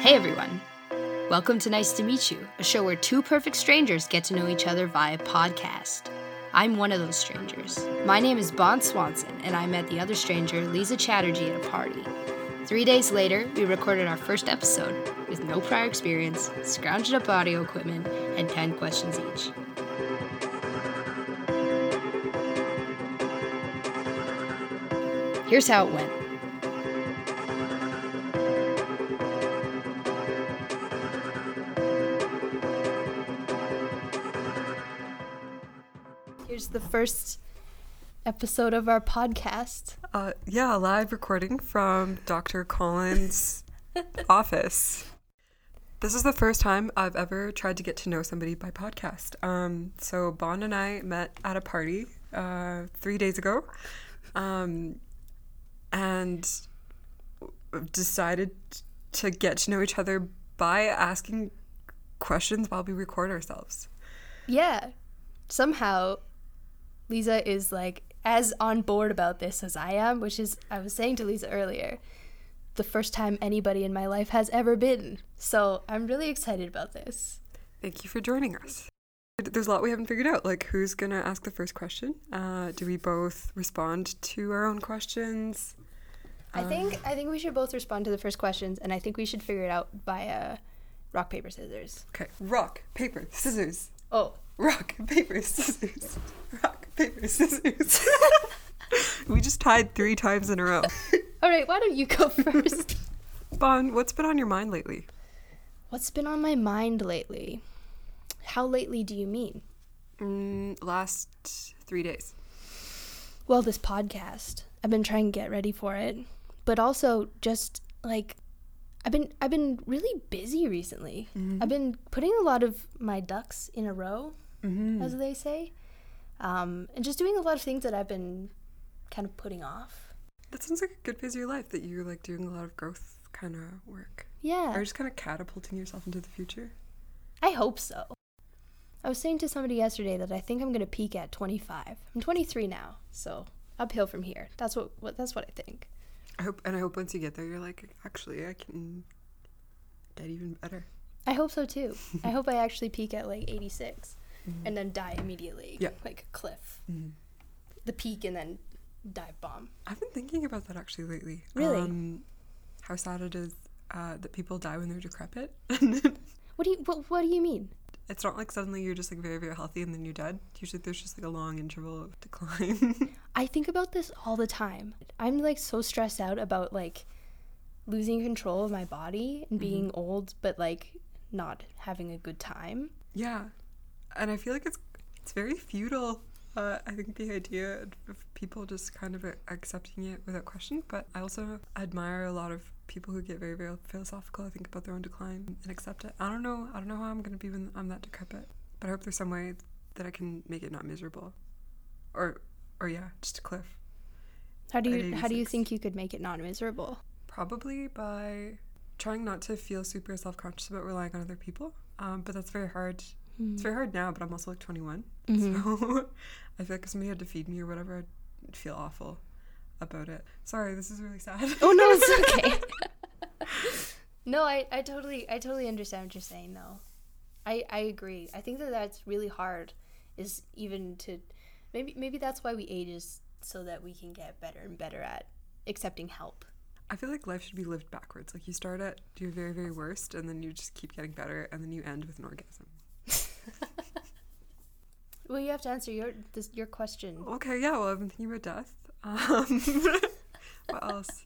Hey everyone! Welcome to Nice to Meet You, a show where two perfect strangers get to know each other via podcast. I'm one of those strangers. My name is Bon Swanson, and I met the other stranger, Lisa Chatterjee, at a party. Three days later, we recorded our first episode with no prior experience, scrounged up audio equipment, and 10 questions each. Here's how it went. The first episode of our podcast. Uh, yeah, a live recording from Dr. Collins' office. This is the first time I've ever tried to get to know somebody by podcast. Um, so Bon and I met at a party uh, three days ago, um, and decided to get to know each other by asking questions while we record ourselves. Yeah. Somehow, Lisa is like as on board about this as I am, which is, I was saying to Lisa earlier, the first time anybody in my life has ever been. So I'm really excited about this. Thank you for joining us. There's a lot we haven't figured out. Like, who's going to ask the first question? Uh, do we both respond to our own questions? I think I think we should both respond to the first questions, and I think we should figure it out via rock paper scissors. Okay. Rock, paper, scissors. Oh, Rock, paper, scissors. Rock, paper, scissors. we just tied three times in a row. all right. Why don't you go first? Bon, what's been on your mind lately? What's been on my mind lately? How lately do you mean? Mm, last three days. Well, this podcast. I've been trying to get ready for it, but also just like I've been I've been really busy recently. I've been putting a lot of my ducks in a row, as they say, um, and just doing a lot of things that I've been kind of putting off. That sounds like a good phase of your life that you're like doing a lot of growth kind of work. Yeah, Or just kind of catapulting yourself into the future. I hope so. I was saying to somebody yesterday that I think I'm gonna peak at 25. I'm 23 now, so uphill from here. That's what, what that's what I think. I hope, and I hope once you get there, you're like, actually, I can get even better. I hope so too. I hope I actually peak at like 86 and then die immediately. Yeah. Like a cliff. The peak and then dive bomb. I've been thinking about that actually lately. Really? Um, how sad it is uh, that people die when they're decrepit. What do you what, what do you mean? it's not like suddenly you're just like very, very healthy and then you're dead. Usually there's just like a long interval of decline. I think about this all the time. I'm like so stressed out about like losing control of my body and being old but like not having a good time. yeah. And I feel like it's it's very futile. Uh, I think the idea of people just kind of accepting it without question, but I also admire a lot of people who get very, very philosophical. I think about their own decline and accept it. I don't know. I don't know how I'm gonna be when I'm that decrepit, but I hope there's some way that I can make it not miserable, or, or yeah, just a cliff. How do you how do you think you could make it not miserable? Probably by trying not to feel super self conscious about relying on other people. Um, but that's very hard. It's very mm-hmm. hard now, but I'm also like 21. Mm-hmm. So I feel like if somebody had to feed me or whatever, I'd feel awful about it. Sorry, this is really sad. Oh no, it's okay. no, I, I totally I totally understand what you're saying though. I I agree. I think that that's really hard is even to maybe maybe that's why we age is so that we can get better and better at accepting help. I feel like life should be lived backwards. Like you start at your very, very worst, and then you just keep getting better, and then you end with an orgasm. Well, you have to answer your this your question. Okay, yeah. Well, I've been thinking about death. Um, what else?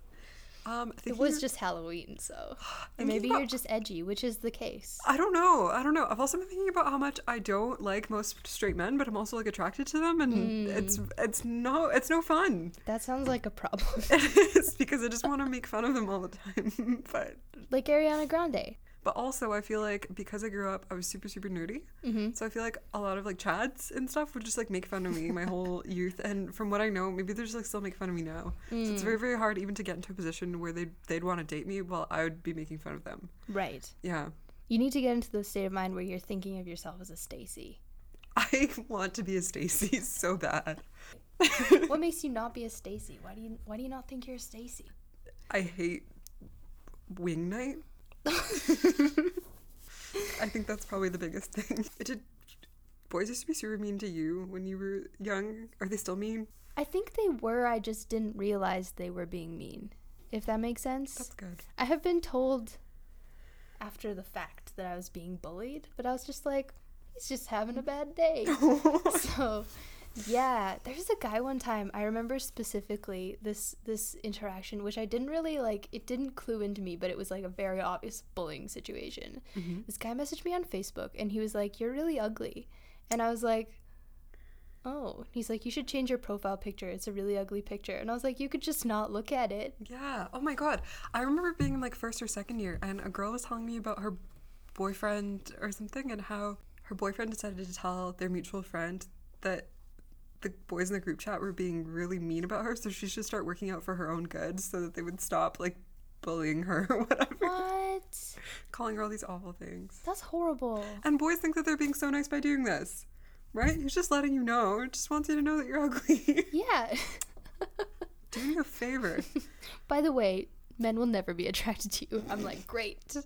Um, It was just Halloween, so maybe about- you're just edgy, which is the case. I don't know. I don't know. I've also been thinking about how much I don't like most straight men, but I'm also like attracted to them, and it's it's no it's no fun. That sounds like a problem. It is because I just want to make fun of them all the time. but like Ariana Grande. But also I feel like because I grew up, I was super super nerdy. Mm-hmm. So I feel like a lot of like chads and stuff would just like make fun of me my whole youth. And from what I know, maybe they're just like still make fun of me now. So it's very mm. very hard even to get into a position where they they'd want to date me while I would be making fun of them. Right. Yeah. You need to get into the state of mind where you're thinking of yourself as a Stacy. I want to be a Stacy so bad. what makes you not be a Stacy? Why do you why do you not think you're a Stacy? I hate wing night. I think that's probably the biggest thing. Did boys used to be super mean to you when you were young? Are they still mean? I think they were. I just didn't realize they were being mean. If that makes sense. That's good. I have been told after the fact that I was being bullied, but I was just like, he's just having a bad day. so, yeah, there's a guy one time I remember specifically this this interaction, which I didn't really like. It didn't clue into me, but it was like a very obvious bullying situation. Mm-hmm. This guy messaged me on Facebook, and he was like, "You're really ugly," and I was like. Oh, he's like, you should change your profile picture. It's a really ugly picture. And I was like, you could just not look at it. Yeah. Oh my god. I remember being in like first or second year and a girl was telling me about her boyfriend or something and how her boyfriend decided to tell their mutual friend that the boys in the group chat were being really mean about her, so she should start working out for her own good so that they would stop like bullying her or whatever. What? Calling her all these awful things. That's horrible. And boys think that they're being so nice by doing this. Right? He's just letting you know. It just wants you to know that you're ugly. Yeah. Do me a favor. By the way, men will never be attracted to you. I'm like, great.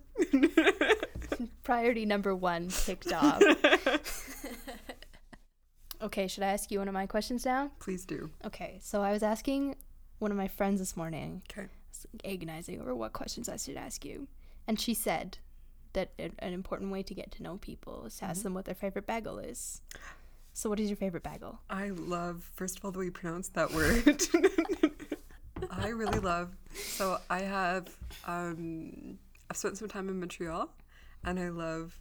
Priority number one ticked off. Okay, should I ask you one of my questions now? Please do. Okay, so I was asking one of my friends this morning, Okay. Agonizing over what questions I should ask you. And she said that an an important way to get to know people is to ask them what their favorite bagel is. So, what is your favorite bagel? I love, first of all, the way you pronounce that word. I really love. So I have, um, I've spent some time in Montreal, and I love,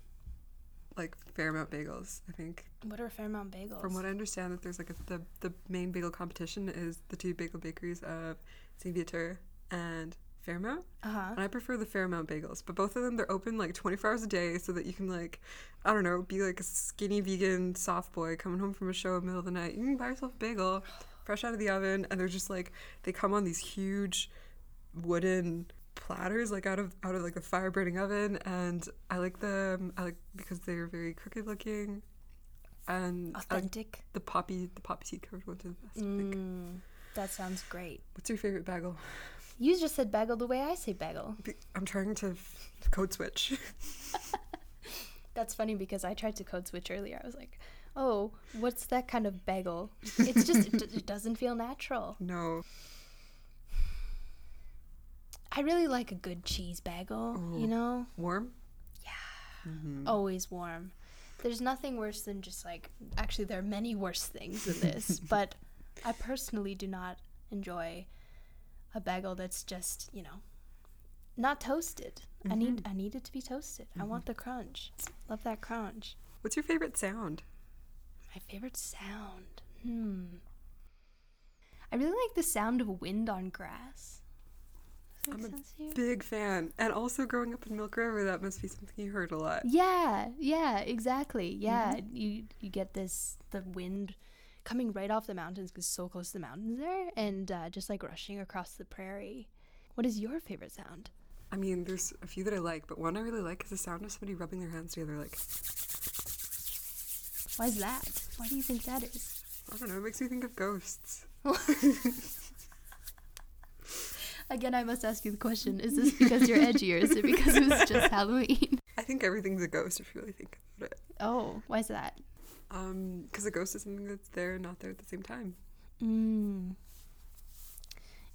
like Fairmount bagels. I think, What are Fairmount bagels? from what I understand, that there's like a, the the main bagel competition is the two bagel bakeries of Saint Viateur and Fairmount. uh huh. And I prefer the Fairmount bagels, but both of them they're open like 24 hours a day, so that you can like, I don't know, be like a skinny vegan soft boy coming home from a show in the middle of the night. You can buy yourself a bagel, fresh out of the oven, and they're just like they come on these huge wooden platters like out of out of like the fire burning oven and I like them I like because they're very crooked looking and I like Authentic. the poppy the poppy seed covered ones are the best Mm, that sounds great. What's your favorite bagel? You just said bagel the way I say bagel. I'm trying to f- code switch. That's funny because I tried to code switch earlier. I was like, oh, what's that kind of bagel? It's just, it, d- it doesn't feel natural. no. I really like a good cheese bagel, you know? Warm? Yeah. Mm-hmm. Always warm. There's nothing worse than just like, actually, there are many worse things than this, but I personally do not enjoy a bagel that's just, you know, not toasted. I need mm-hmm. I need it to be toasted. I want mm-hmm. the crunch. Love that crunch. What's your favorite sound? My favorite sound. Hmm. I really like the sound of wind on grass. I'm a sense to you? Big fan. And also growing up in Milk River, that must be something you heard a lot. Yeah, yeah, exactly. Yeah, you you get this the wind coming right off the mountains because so close to the mountains there, and uh, just like rushing across the prairie. What is your favorite sound? I mean, there's a few that I like, but one I really like is the sound of somebody rubbing their hands together. Like, Why is that? Why do you think that is? I don't know, it makes me think of ghosts. Again, I must ask you the question: Is this because you're edgy, or is it because it was just Halloween? I think everything's a ghost if you really think about it. Oh, why is that? Um, because a ghost is something that's there and not there at the same time. Mm.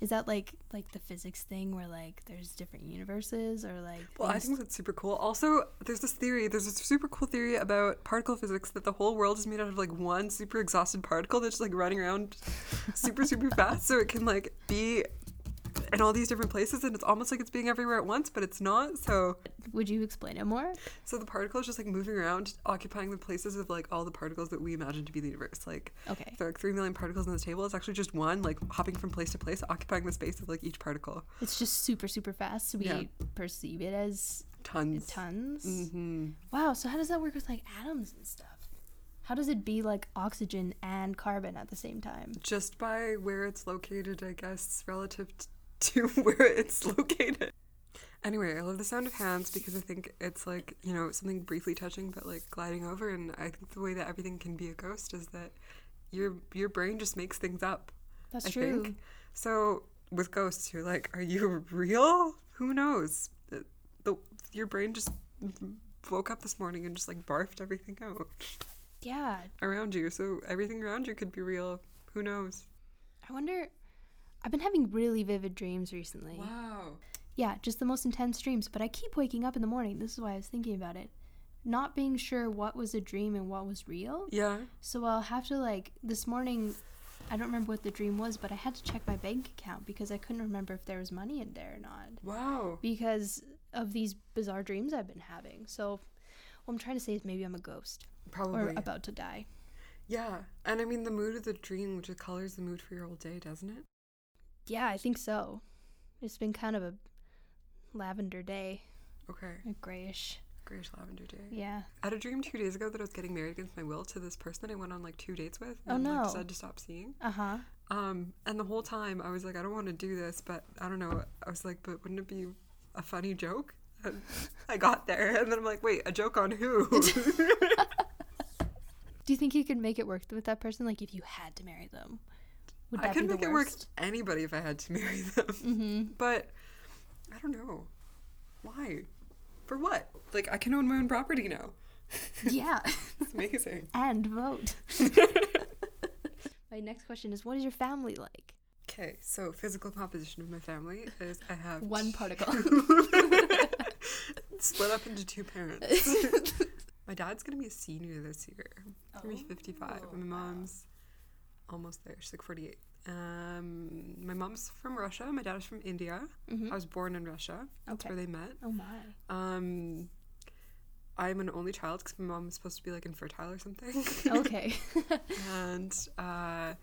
Is that like like the physics thing where like there's different universes or like Well, I think that's super cool. Also, there's this theory, there's this super cool theory about particle physics that the whole world is made out of like one super exhausted particle that's just like running around super, super fast. So it can like be in all these different places and it's almost like it's being everywhere at once, but it's not. So would you explain it more? so the particle is just like moving around, occupying the places of like all the particles that we imagine to be the universe. Like Okay. if there are like three million particles on this table, it's actually just one, like hopping from place to place, occupying the space of like each particle. It's just super super fast. So we Yeah. perceive it as Tons. tons. hmm Wow. So how does that work with like atoms and stuff? How does it be like oxygen and carbon at the same time? just by where it's located, I guess, relative to where it's located. Anyway, I love the sound of hands because I think it's like, you know, something briefly touching but like gliding over and I think the way that everything can be a ghost is that your your brain just makes things up. That's I true. think. So with ghosts, you're like, are you real? Who knows? The, the your brain just woke up this morning and just like barfed everything out Yeah. around you. So everything around you could be real. Who knows? I wonder. I've been having really vivid dreams recently. Wow. Yeah, just the most intense dreams. But I keep waking up in the morning. This is why I was thinking about it. Not being sure what was a dream and what was real. Yeah. So I'll have to, like, this morning, I don't remember what the dream was, but I had to check my bank account because I couldn't remember if there was money in there or not. Wow. Because of these bizarre dreams I've been having. So what I'm trying to say is maybe I'm a ghost Probably. or about to die. yeah. And I mean, the mood of the dream just colors the mood for your whole day, doesn't it? Yeah, I think so. It's been kind of a lavender day, Okay. a grayish. Grayish lavender day. Yeah. I had a dream two days ago that I was getting married against my will to this person that I went on like two dates with. Oh, and, like, no. decided to stop seeing. Uh huh. Um, and the whole time I was like, I don't want to do this, but I don't know. I was like, but wouldn't it be a funny joke? And I got there, and then I'm like, wait, a joke on who? Do you think you could make it work with that person? Like, if you had to marry them, would I could make it work anybody if I had to marry them. Mm-hmm. But I don't know. Why? For what? Like, I can own my own property now. yeah. It's amazing. and vote. My next question is, what is your family like? Okay, so physical composition of my family is I have One particle. split up into two parents. my dad's gonna be a senior this year. He's gonna be 55. Oh, and my mom's almost there. She's like 48. Um, my mom's from Russia. My dad is from India. Mhm. I was born in Russia. That's Okay. where they met. Oh my. Um, I'm an only child because my mom is supposed to be like infertile or something. Okay. and uh,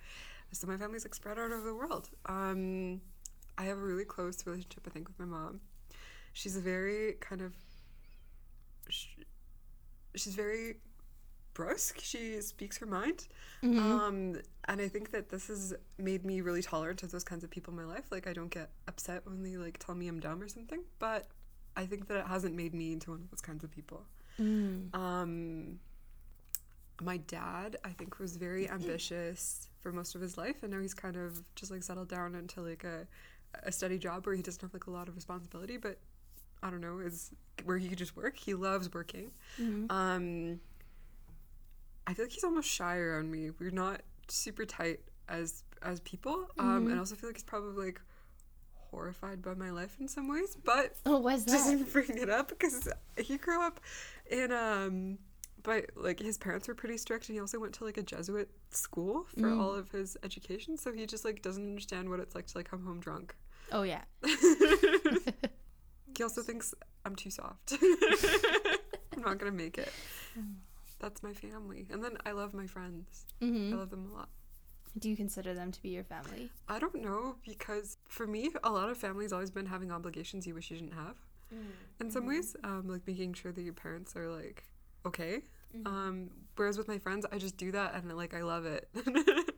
so my family's like spread out over the world. Um, I have a really close relationship, I think, with my mom. She's a very kind of, sh- she's very brusque. She speaks her mind, Mhm. um, and I think that this has made me really tolerant of those kinds of people in my life. Like I don't get upset when they like tell me I'm dumb or something, but I think that it hasn't made me into one of those kinds of people. Mm. Um, my dad, I think, was very ambitious for most of his life, and now he's kind of just like settled down into like a a steady job where he doesn't have like a lot of responsibility, but I don't know, is where he could just work. He loves working. Mhm. Um, I feel like he's almost shy around me. We're not super tight as as people, um, and I also feel like he's probably like horrified by my life in some ways, but Oh, why's that? doesn't bring it up because he grew up in um but like his parents were pretty strict and he also went to like a Jesuit school for Mm. all of his education so he just like doesn't understand what it's like to like come home drunk. Oh yeah. He also thinks I'm too soft. I'm not gonna make it. That's my family. And then I love my friends. I hmm love them a lot. Do you consider them to be your family? I don't know because for me, a lot of families always been having obligations you wish you didn't have. in some ways um like making sure that your parents are like okay um whereas with my friends i just do that and like i love it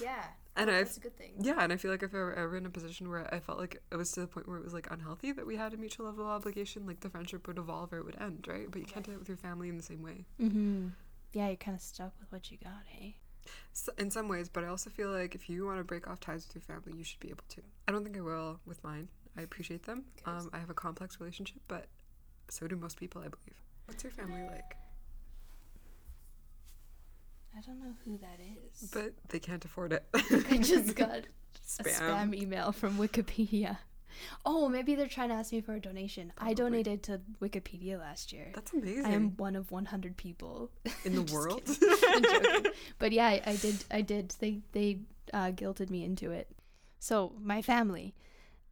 Yeah. And I've- that's a good thing. yeah and i feel like if i were ever in a position where i felt like it was to the point where it was like unhealthy that we had a mutual level of obligation like the friendship would evolve or it would end right? But you can't do it with your family in the same way. Mm-hmm. Yeah, you're kind of stuck with what you got, hey? S in some ways but i also feel like if you want to break off ties with your family you should be able to. I don't think i will with mine. I appreciate them. Um, i have a complex relationship but so do most people i believe. What's your family like I don't know who that is. but they can't afford it. I just got a spam. spam email from Wikipedia. Oh, maybe they're trying to ask me for a donation. I donated to Wikipedia last year. That's amazing. I am one of 100 people in the world. But yeah, I, I did. I did. They they uh, guilted me into it. So my family.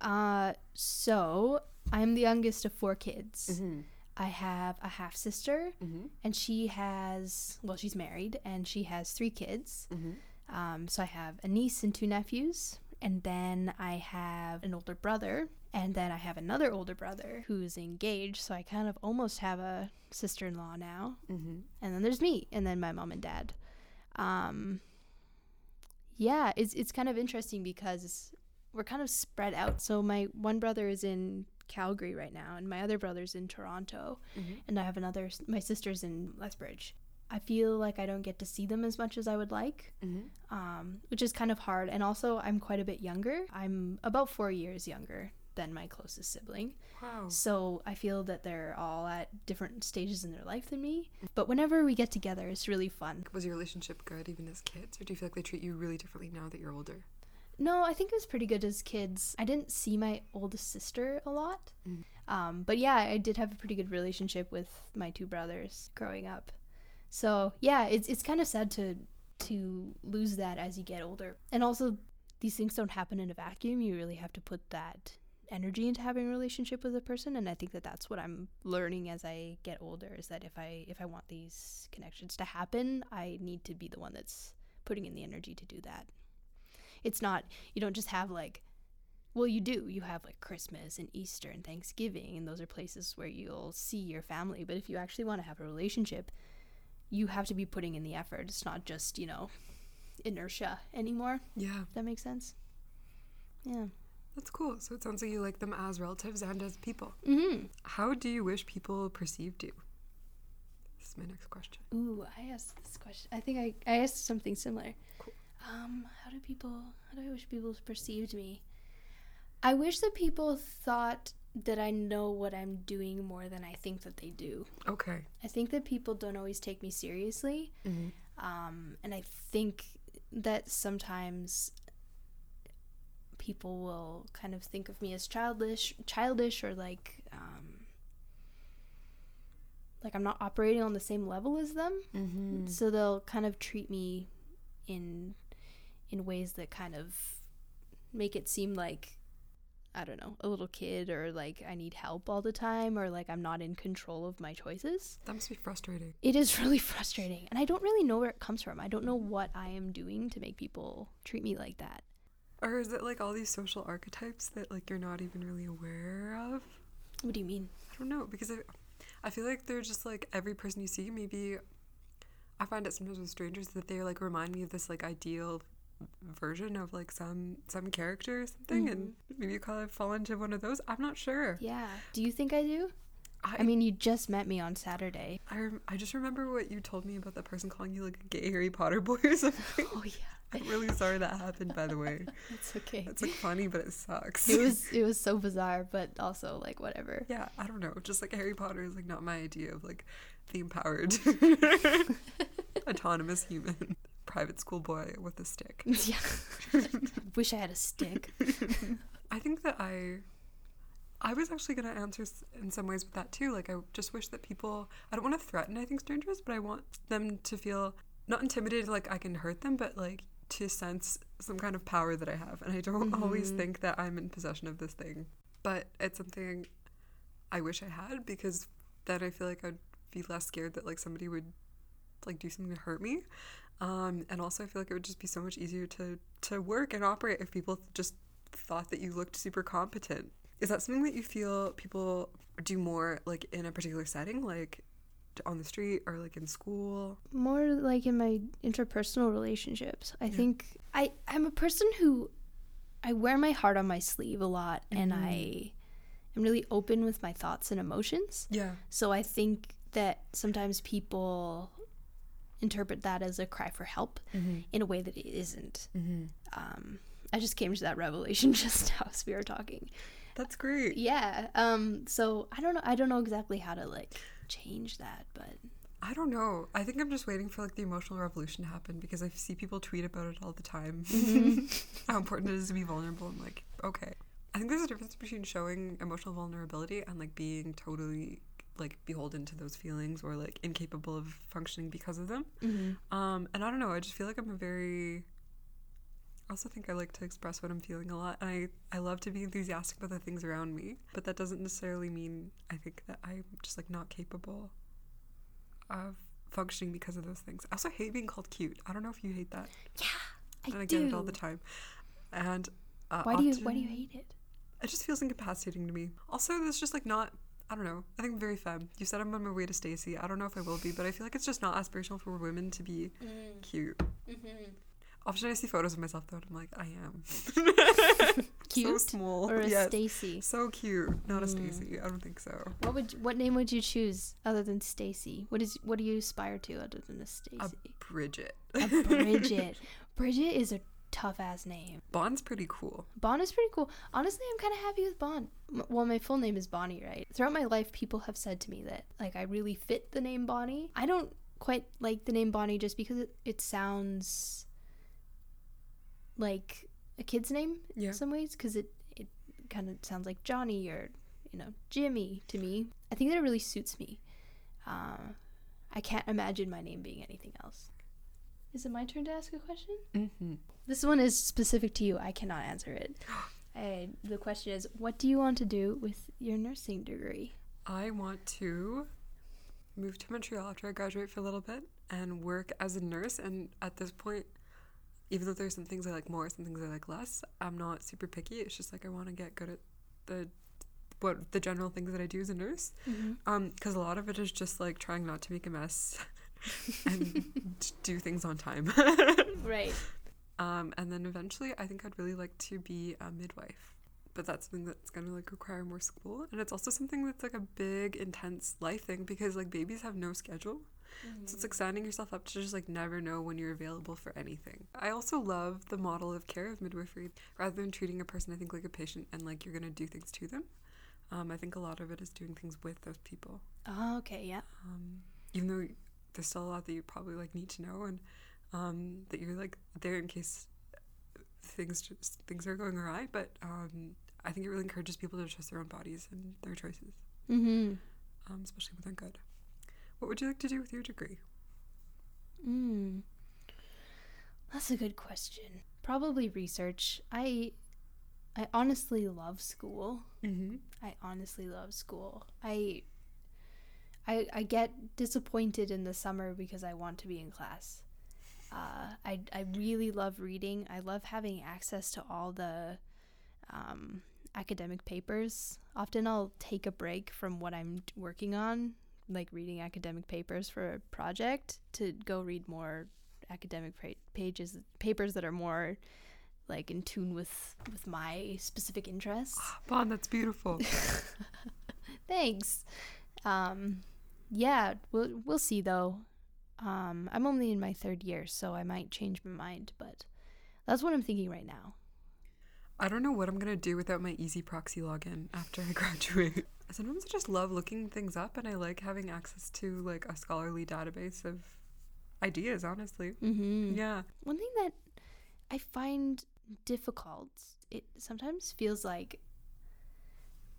Uh, so I'm the youngest of four kids. hmm I have a half sister, hmm and she has well, she's married, and she has three kids. hmm Um, so I have a niece and two nephews, and then I have an older brother, and then I have another older brother who's engaged. So I kind of almost have a sister-in-law now, hmm and then there's me, and then my mom and dad. Um, yeah, it's it's kind of interesting because we're kind of spread out. So my one brother is in Calgary right now, and my other brother's in Toronto, Mhm. and I have another. My sister's in Lethbridge. I feel like I don't get to see them as much as I would like, hmm um, which is kind of hard. And also, I'm quite a bit younger. I'm about four years younger than my closest sibling. Wow. So I feel that they're all at different stages in their life than me. But whenever we get together, it's really fun. Was your relationship good even as kids, or do you feel like they treat you really differently now that you're older? No, I think it was pretty good as kids. I didn't see my oldest sister a lot. Mm. Um, but yeah, I did have a pretty good relationship with my two brothers growing up. So yeah, it's it's kind of sad to to lose that as you get older. And also these things don't happen in a vacuum. You really have to put that energy into having a relationship with a person and I think that that's what I'm learning as I get older is that if I if I want these connections to happen, I need to be the one that's putting in the energy to do that. It's not you don't just have like well you do. You have like Christmas and Easter and Thanksgiving and those are places where you'll see your family, but if you actually want to have a relationship, you have to be putting in the effort. It's not just, you know, inertia anymore. Yeah, If that makes sense. Yeah. that's cool. So it sounds like you like them as relatives and as people. Mhm. How do you wish people perceived you? This is my next question. Ooh, I asked this question. I think I, I asked something similar. Cool. Um, how do people, how do I wish people perceived me? I wish that people thought that I know what I'm doing more than I think that they do. Okay. I think that people don't always take me seriously. Mhm. Um, and I think that sometimes people will kind of think of me as childish, childish, or like, um, like I'm not operating on the same level as them. Mm-hmm. So they'll kind of treat me in in ways that kind of make it seem like I don't know, a little kid or like I need help all the time or like I'm not in control of my choices. That must be frustrating. It is really frustrating and I don't really know where it comes from. I don't know what I am doing to make people treat me like that. Or is it like all these social archetypes that like you're not even really aware of? What do you mean? I don't know because I, I feel like they're just like every person you see. Maybe I find it sometimes with strangers that they like remind me of this like ideal version of like some some character or something, and mm-hmm. maybe you kind of fall into one of those. I'm not sure. Yeah. Do you think I do? I, I mean, you just met me on Saturday. I, rem- I just remember what you told me about that person calling you like a gay Harry Potter boy or something. Oh yeah. I'm really sorry that happened. By the way, It's okay. it's like funny, but it sucks. it was it was so bizarre, but also like whatever. Yeah, I don't know. Just like Harry Potter is like not my idea of like the empowered, autonomous human, private school boy with a stick. yeah. Wish I had a stick. I think that I, I was actually gonna answer in some ways with that too. Like I just wish that people. I don't want to threaten. I think strangers, but I want them to feel not intimidated. Like I can hurt them, but like to sense some kind of power that I have. And I don't always Mhm. think that I'm in possession of this thing, but it's something I wish I had because then I feel like I'd be less scared that like somebody would like do something to hurt me. Um, and also I feel like it would just be so much easier to to work and operate if people just thought that you looked super competent. Is that something that you feel people do more like in a particular setting, like on the street or like in school? More like in my interpersonal relationships. I Yeah. think I I'm a person who I wear my heart on my sleeve a lot and Mhm. I am really open with my thoughts and emotions. Yeah. So I think that sometimes people interpret that as a cry for help Mm-hmm. in a way that it isn't. Mm-hmm. Um, I just came to that revelation just now as we were talking. That's great. Yeah. Um, so I don't know. I don't know exactly how to like change that, but I don't know. I think I'm just waiting for like the emotional revolution to happen because I see people tweet about it all the time. How important it is to be vulnerable. I'm like, okay. I think there's a difference between showing emotional vulnerability and like being totally like beholden to those feelings or like incapable of functioning because of them. Um, and I don't know. I just feel like I'm a very. I also think I like to express what I'm feeling a lot, and I I love to be enthusiastic about the things around me. But that doesn't necessarily mean I think that I'm just like not capable of functioning because of those things. I also hate being called cute. I don't know if you hate that, yeah, I and I do. get it all the time. And uh, Why do you Why do you hate it? It just feels incapacitating to me. Also, there's just like not. I don't know. I think I'm very femme. You said I'm on my way to Stacy. I don't know if I will be, but I feel like it's just not aspirational for women to be cute. Often I see photos of myself though, and I'm like, I am. cute, so Cute small. or a yes. Stacy? So cute. Not a Mm. Stacy. I don't think so. What would what name would you choose other than Stacy? What is what do you aspire to other than a Stacy? A Bridget. A Bridget. Bridget is a tough ass name. Bon's pretty cool. Bon is pretty cool. Honestly, I'm kind of happy with Bond. M- Well, my full name is Bonnie, right? Throughout my life, people have said to me that like I really fit the name Bonnie. I don't quite like the name Bonnie just because it, it sounds like a kid's name Yeah. in some ways because it it kind of sounds like Johnny or you know Jimmy to me. I think that it really suits me. Uh, I can't imagine my name being anything else. Is it my turn to ask a question? Mm-hmm. This one is specific to you. I cannot answer it. I, the question is, what do you want to do with your nursing degree? I want to move to Montreal after I graduate for a little bit and work as a nurse. And at this point, even though there's some things I like more, some things I like less, I'm not super picky. It's just like I want to get good at the what the general things that I do as a nurse. Um, because a lot of it is just like trying not to make a mess and do things on time. Right. Um, and then eventually, I think I'd really like to be a midwife. But that's something that's gonna like require more school, and it's also something that's like a big, intense life thing because like babies have no schedule, so it's like signing yourself up to just like never know when you're available for anything. I also love the model of care of midwifery rather than treating a person, I think like a patient and like you're gonna do things to them. Um, I think a lot of it is doing things with those people Oh, okay, yeah. um, even though there's still a lot that you probably like need to know and um, that you're like there in case things just things are going awry but um, i think it really encourages people to trust their own bodies and their choices Mm-hmm. um, especially when they're good what would you like to do with your degree Mm. That's a good question. Probably research. I I honestly love school. mm-hmm. I honestly love school. I I I get disappointed in the summer because I want to be in class. Uh, I I really love reading. I love having access to all the um, academic papers. Often I'll take a break from what I'm working on, like reading academic papers for a project, to go read more academic pa- pages papers that are more like in tune with with my specific interests. Bon, that's beautiful Thanks. Um, yeah, we'll we'll see though. Um, I'm only in my third year, so I might change my mind, but that's what I'm thinking right now. i don't know what i'm gonna do without my EZproxy login after i graduate sometimes i just love looking things up and i like having access to like a scholarly database of ideas honestly Mm-hmm. yeah One thing that I find difficult, it sometimes feels like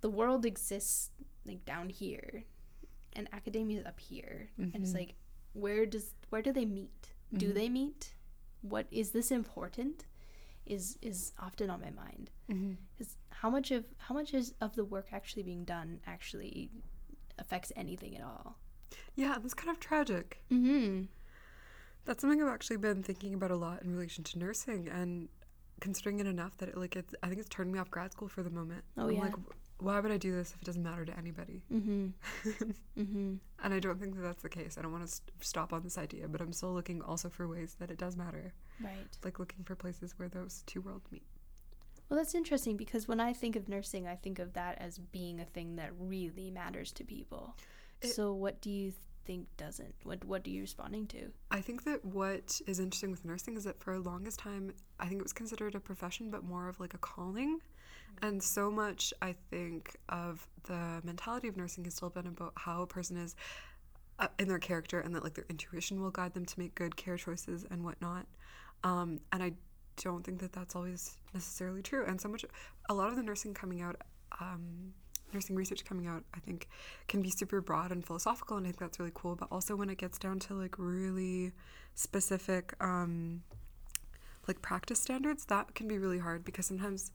the world exists like down here, and academia is up here, and it's Mhm. like where does where do they meet? Do Mhm. they meet? What is this important? Is is often on my mind. mm-hmm. Because how much of how much is of the work actually being done actually affects anything at all? yeah that's kind of tragic Mm-hmm. That's something I've actually been thinking about a lot in relation to nursing and considering it enough that it like it's I think it's turning me off grad school for the moment. Oh, I'm yeah. like why would I do this if it doesn't matter to anybody? Mm-hmm. mm-hmm. And I don't think that that's the case. I don't want to st- stop on this idea, but I'm still looking also for ways that it does matter. Right. Like looking for places where those two worlds meet. Well, that's interesting because when I think of nursing, I think of that as being a thing that really matters to people. It- so, what do you think doesn't? What What are you responding to? I think that what is interesting with nursing is that for the longest time, I think it was considered a profession, but more of like a calling. And so much, I think, of the mentality of nursing has still been about how a person is uh, in their character and that like their intuition will guide them to make good care choices and whatnot. Um, and I don't think that that's always necessarily true. And so much, a lot of the nursing coming out, um, nursing research coming out, I think, can be super broad and philosophical, and I think that's really cool. But also when it gets down to like really specific, um, like practice standards, that can be really hard because sometimes.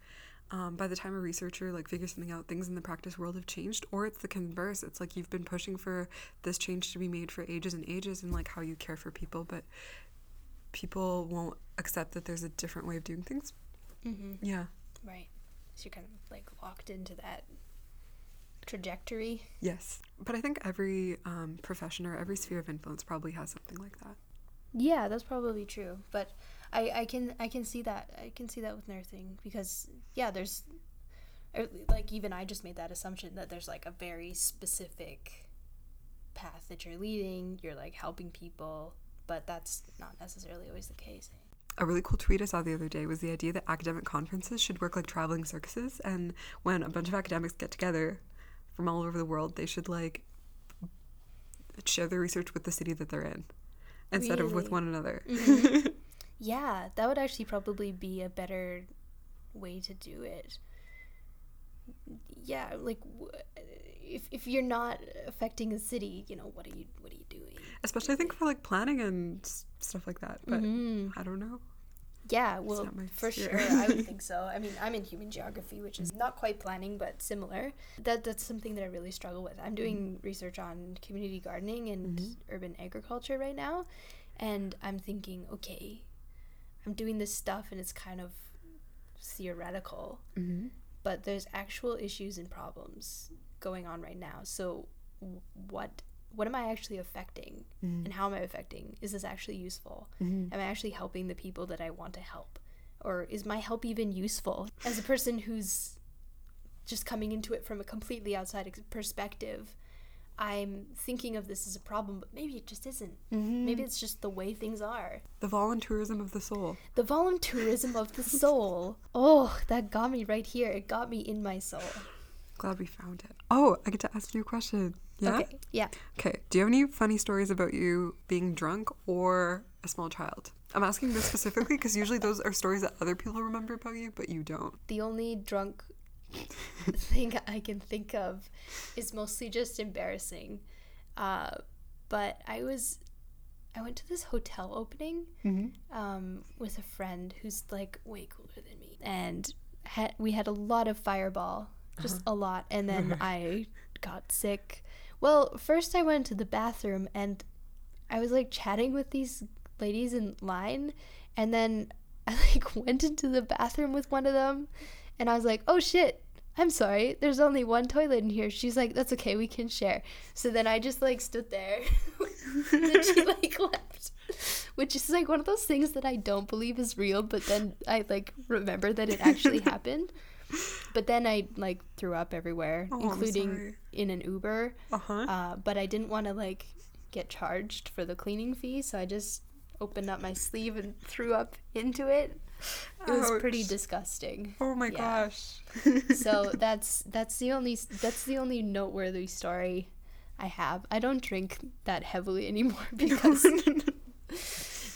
Um, by the time a researcher like figures something out, things in the practice world have changed, or it's the converse. It's like you've been pushing for this change to be made for ages and ages, and like how you care for people, but people won't accept that there's a different way of doing things. Mm-hmm. Yeah. Right. So you're kind of like locked into that trajectory. Yes. But I think every um, profession or every sphere of influence probably has something like that. Yeah, that's probably true. But I, I can I can see that I can see that with nursing because yeah, there's er, like even I just made that assumption that there's like a very specific path that you're leading. You're like helping people, but that's not necessarily always the case. a really cool tweet I saw the other day was the idea that academic conferences should work like traveling circuses, and when a bunch of academics get together from all over the world, they should like share their research with the city that they're in instead of with one another. Yeah, that would actually probably be a better way to do it. Yeah, like if if you're not affecting a city, you know, what are you what are you doing? Especially I think for like planning and stuff like that. But Mhm. I don't know. Yeah, well, for sure, I would think so. I mean, I'm in human geography, which is not quite planning, but similar. That that's something that I really struggle with. I'm doing research on community gardening and urban agriculture right now, and I'm thinking, okay, I'm doing this stuff, and it's kind of theoretical, Mm-hmm. but there's actual issues and problems going on right now. So, what what am I actually affecting, and how am I affecting? Is this actually useful? Am I actually helping the people that I want to help, or is my help even useful? As a person who's just coming into it from a completely outside ex- perspective, I'm thinking of this as a problem, but maybe it just isn't. Mm-hmm. Maybe it's just the way things are. The voluntourism of the soul. The voluntourism of the soul. Oh, that got me right here. It got me in my soul. Glad we found it. Oh, I get to ask you a question. Yeah? Okay. Yeah. Okay. Do you have any funny stories about you being drunk or a small child? I'm asking this specifically because usually those are stories that other people remember about you, but you don't. The only drunk thing I can think of is mostly just embarrassing. Uh, but I was, I went to this hotel opening um, with a friend who's like way cooler than me, and had, we had a lot of Fireball, just a lot, and then I got sick. Well, first I went to the bathroom and I was like chatting with these ladies in line, and then I like went into the bathroom with one of them, and I was like, "Oh shit." I'm sorry, there's only one toilet in here. She's like, that's okay, we can share. So then I just like stood there. then she like left. Which is like one of those things that I don't believe is real, but then I like remember that it actually happened. But then I like threw up everywhere, Oh, including in an Uber. Uh-huh. Uh, but I didn't want to like get charged for the cleaning fee, so I just opened up my sleeve and threw up into it. It was pretty disgusting. Oh my yeah. gosh. So that's that's the only that's the only noteworthy story I have. I don't drink that heavily anymore because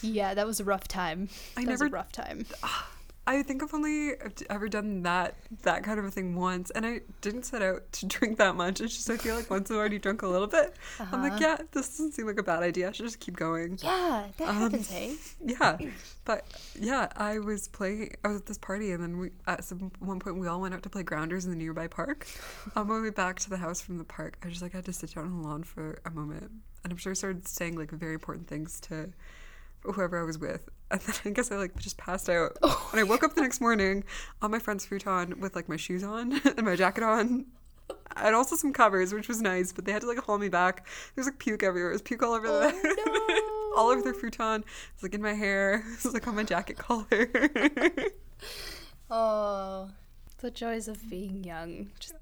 yeah, that was a rough time. I that was never- a rough time. Ah, I think I've only ever done that that kind of a thing once, and I didn't set out to drink that much. It's just I feel like once I've already drunk a little bit, I'm like, yeah, this doesn't seem like a bad idea. I should just keep going. Yeah, that Um, happens, hey. Yeah, but yeah, I was playing. I was at this party, and then we at some one point we all went out to play grounders in the nearby park. On my way back to the house from the park, I just like had to sit down on the lawn for a moment, and I'm sure I started saying like very important things to whoever I was with, and then I guess I like just passed out. Oh. And I woke up the next morning on my friend's futon with like my shoes on and my jacket on. And also some covers, which was nice, but they had to like haul me back. There was like puke everywhere. It was puke all over the Oh, all over their futon. It's like in my hair. It's like on my jacket collar. Oh, the joys of being young, just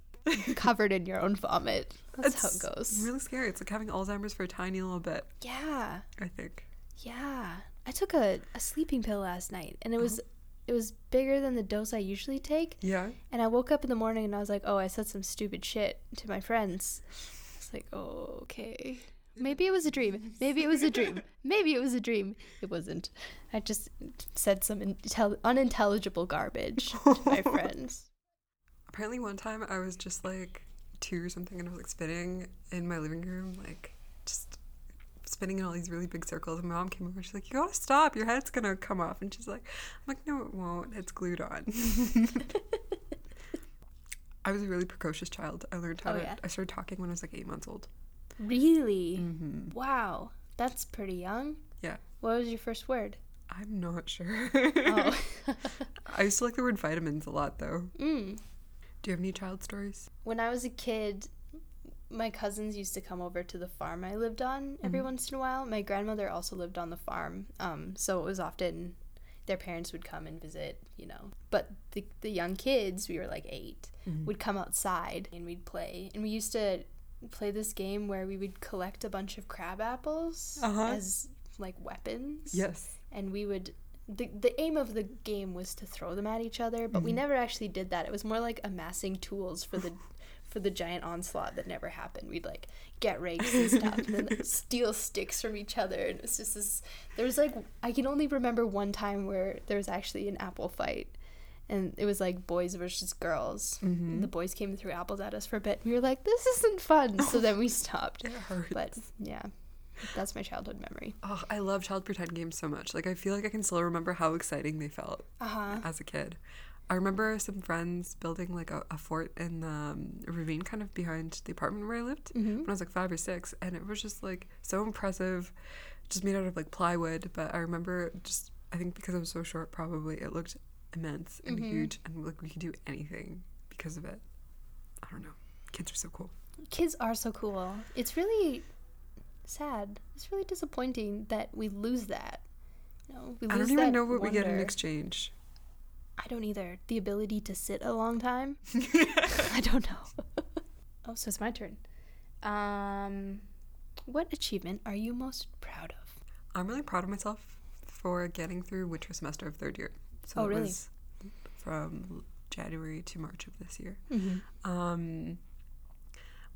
covered in your own vomit. That's how it goes. Really scary. It's like having Alzheimer's for a tiny little bit. Yeah, I think. Yeah. I took a, a sleeping pill last night, and it uh-huh. was it was bigger than the dose I usually take. Yeah. And I woke up in the morning and I was like, oh, I said some stupid shit to my friends. It's like, oh, okay. Maybe it was a dream. Maybe it was a dream. Maybe it was a dream. It wasn't. I just said some intel- unintelligible garbage to my friends. Apparently, one time I was just like two or something, and I was like spinning in my living room, like just spinning in all these really big circles. And my mom came over. She's like, "You gotta stop. Your head's gonna come off." And she's like, "I'm like, no, it won't. It's glued on." I was a really precocious child. I learned how Oh, to. yeah? I started talking when I was like eight months old. Really? Mm-hmm. Wow. That's pretty young. Yeah. What was your first word? I'm not sure. Oh. I used to like the word vitamins a lot, though. mm. Do you have any child stories? When I was a kid, my cousins used to come over to the farm I lived on every once in a while. My grandmother also lived on the farm, um, so it was often their parents would come and visit, you know. But the, the young kids, we were like 8 would come outside and we'd play. And we used to play this game where we would collect a bunch of crab apples Uh-huh. as like weapons. Yes. And we would the the aim of the game was to throw them at each other, but we Mm-hmm. never actually did that. It was more like amassing tools for the for the giant onslaught that never happened. We'd like get rakes and stuff, and then steal sticks from each other, and it's just this. There was like I can only remember one time where there was actually an apple fight. And it was like boys versus girls. Mm-hmm. And the boys came and threw apples at us for a bit. And we were like, "This isn't fun." So then we stopped. It hurts. But yeah, that's my childhood memory. Oh, I love child pretend games so much. Like I feel like I can still remember how exciting they felt Uh huh. as a kid. I remember some friends building like a, a fort in the um, ravine kind of behind the apartment where I lived Mm-hmm. when I was like five or six, and it was just like so impressive, just made out of like plywood. But I remember just I think because I was so short, probably it looked immense and Mhm. huge, and like we could do anything because of it. I don't know. Kids are so cool. Kids are so cool. It's really sad. It's really disappointing that we lose that. No, we lose I don't even know what we get in exchange. I don't either. The ability to sit a long time. I don't know. oh, so it's my turn. Um, what achievement are you most proud of? I'm really proud of myself for getting through winter semester of third year. So Oh, that really? was from January to March of this year. Mm-hmm. Um,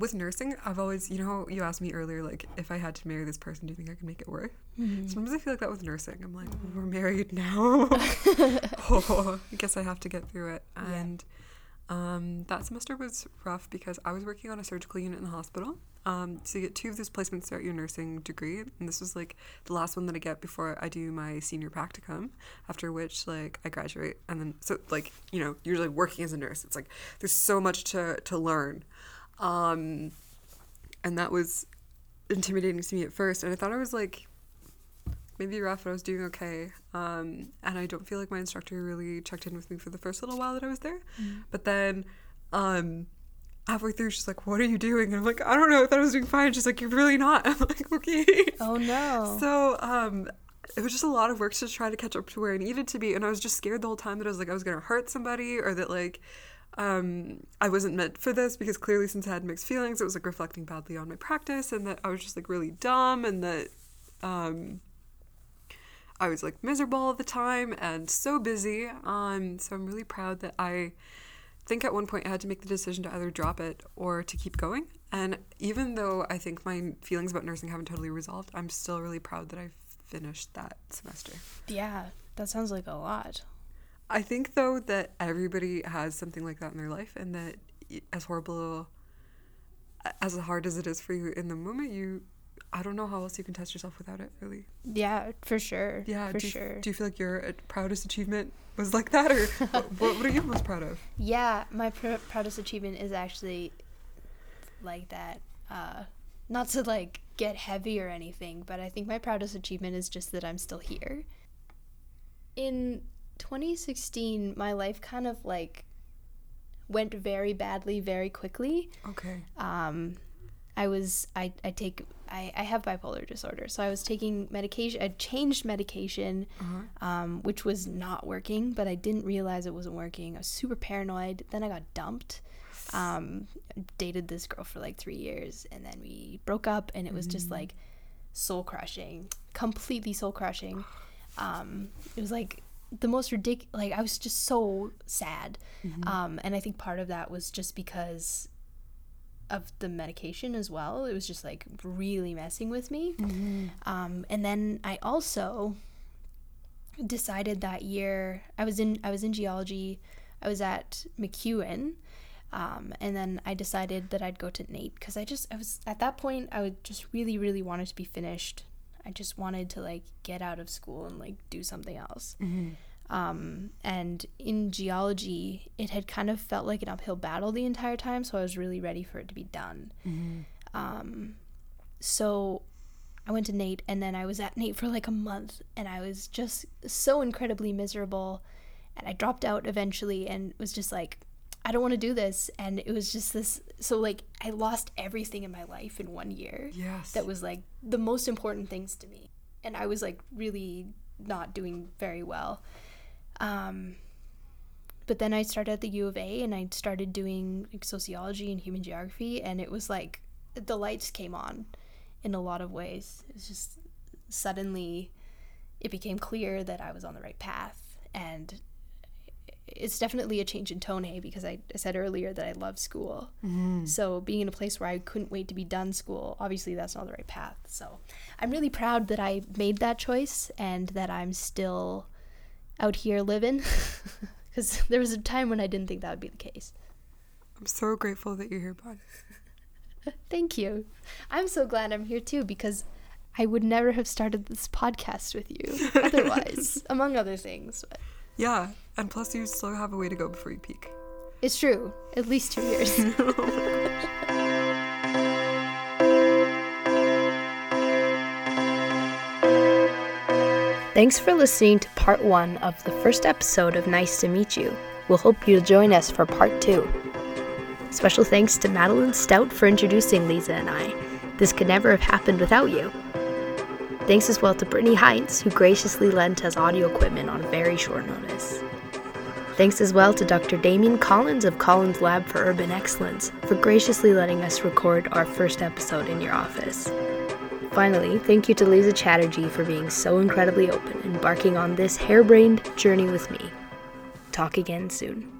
with nursing, I've always, you know, you asked me earlier, like, if I had to marry this person, do you think I could make it work? Mm-hmm. Sometimes I feel like that with nursing. I'm like, we're married now. oh, I guess I have to get through it. Yeah. And um, that semester was rough because I was working on a surgical unit in the hospital. Um, so you get two of those placements throughout your nursing degree, and this was like the last one that I get before I do my senior practicum. After which, like, I graduate, and then so like you know, you're like working as a nurse. It's like there's so much to to learn, um, and that was intimidating to me at first. And I thought I was like maybe rough, but I was doing okay. Um, and I don't feel like my instructor really checked in with me for the first little while that I was there. But then um, halfway through, she's like, What are you doing? And I'm like, I don't know. I thought I was doing fine. She's like, You're really not. I'm like, Okay. Oh no. So um, it was just a lot of work to try to catch up to where I needed to be. And I was just scared the whole time that I was like, I was going to hurt somebody or that like, um, I wasn't meant for this because clearly since I had mixed feelings, it was like reflecting badly on my practice and that I was just like really dumb and that, um, I was like miserable all the time and so busy. Um, so I'm really proud that I think at one point I had to make the decision to either drop it or to keep going. And even though I think my feelings about nursing haven't totally resolved, I'm still really proud that I finished that semester. yeah, that sounds like a lot. I think though that everybody has something like that in their life, and that as horrible, as hard as it is for you in the moment, you, I don't know how else you can test yourself without it. Really, Yeah, for sure. yeah. for do you, sure. Do you feel like your uh, proudest achievement was like that, or what, what, what are you most proud of? Yeah, my pr- proudest achievement is actually like that. Uh, not to like get heavy or anything, but I think my proudest achievement is just that I'm still here. In 2016, my life kind of like went very badly very quickly. Okay. Um, I was I, I take I, I have bipolar disorder, so I was taking medication. I changed medication, Uh-huh. um, which was not working, but I didn't realize it wasn't working. I was super paranoid. Then I got dumped. Um, dated this girl for like three years, and then we broke up, and it was just like soul crushing, completely soul crushing. Um, it was like the most ridiculous. Like I was just so sad, um, and I think part of that was just because of the medication as well. It was just like really messing with me. Um, and then I also decided that year I was in I was in geology. I was at MacEwan. Um, and then I decided that I'd go to NAIT because I just I was at that point I would just really really wanted to be finished. I just wanted to like get out of school and like do something else. Um, and in geology, it had kind of felt like an uphill battle the entire time, so I was really ready for it to be done. Um, so I went to NAIT, and then I was at NAIT for like a month, and I was just so incredibly miserable. And I dropped out eventually, and was just like, I don't want to do this. And it was just this. So like, I lost everything in my life in one year Yes. that was like the most important things to me and i was like really not doing very well um, but then i started at the u of a and i started doing like, sociology and human geography and it was like the lights came on in a lot of ways It's just suddenly it became clear that I was on the right path. And it's definitely a change in tone, hey, because I, I said earlier that I love school. Mm-hmm. So being in a place where I couldn't wait to be done school, obviously that's not the right path. So I'm really proud that I made that choice and that I'm still out here living. Because there was a time when I didn't think that would be the case. I'm so grateful that you're here, bud. Thank you. I'm so glad I'm here too because I would never have started this podcast with you otherwise, among other things. But Yeah, and plus you still have a way to go before you peak. it's true. At least two years. Thanks for listening to part one of the first episode of Nice to Meet You. We'll hope you'll join us for part two. Special thanks to Madeline Stout for introducing Lisa and I. This could never have happened without you. Thanks as well to Brittany Heinz, who graciously lent us audio equipment on very short notice. Thanks as well to Dr. Damien Collins of Collins Lab for Urban Excellence for graciously letting us record our first episode in your office. Finally, thank you to Lisa Chatterjee for being so incredibly open and embarking on this harebrained journey with me. Talk again soon.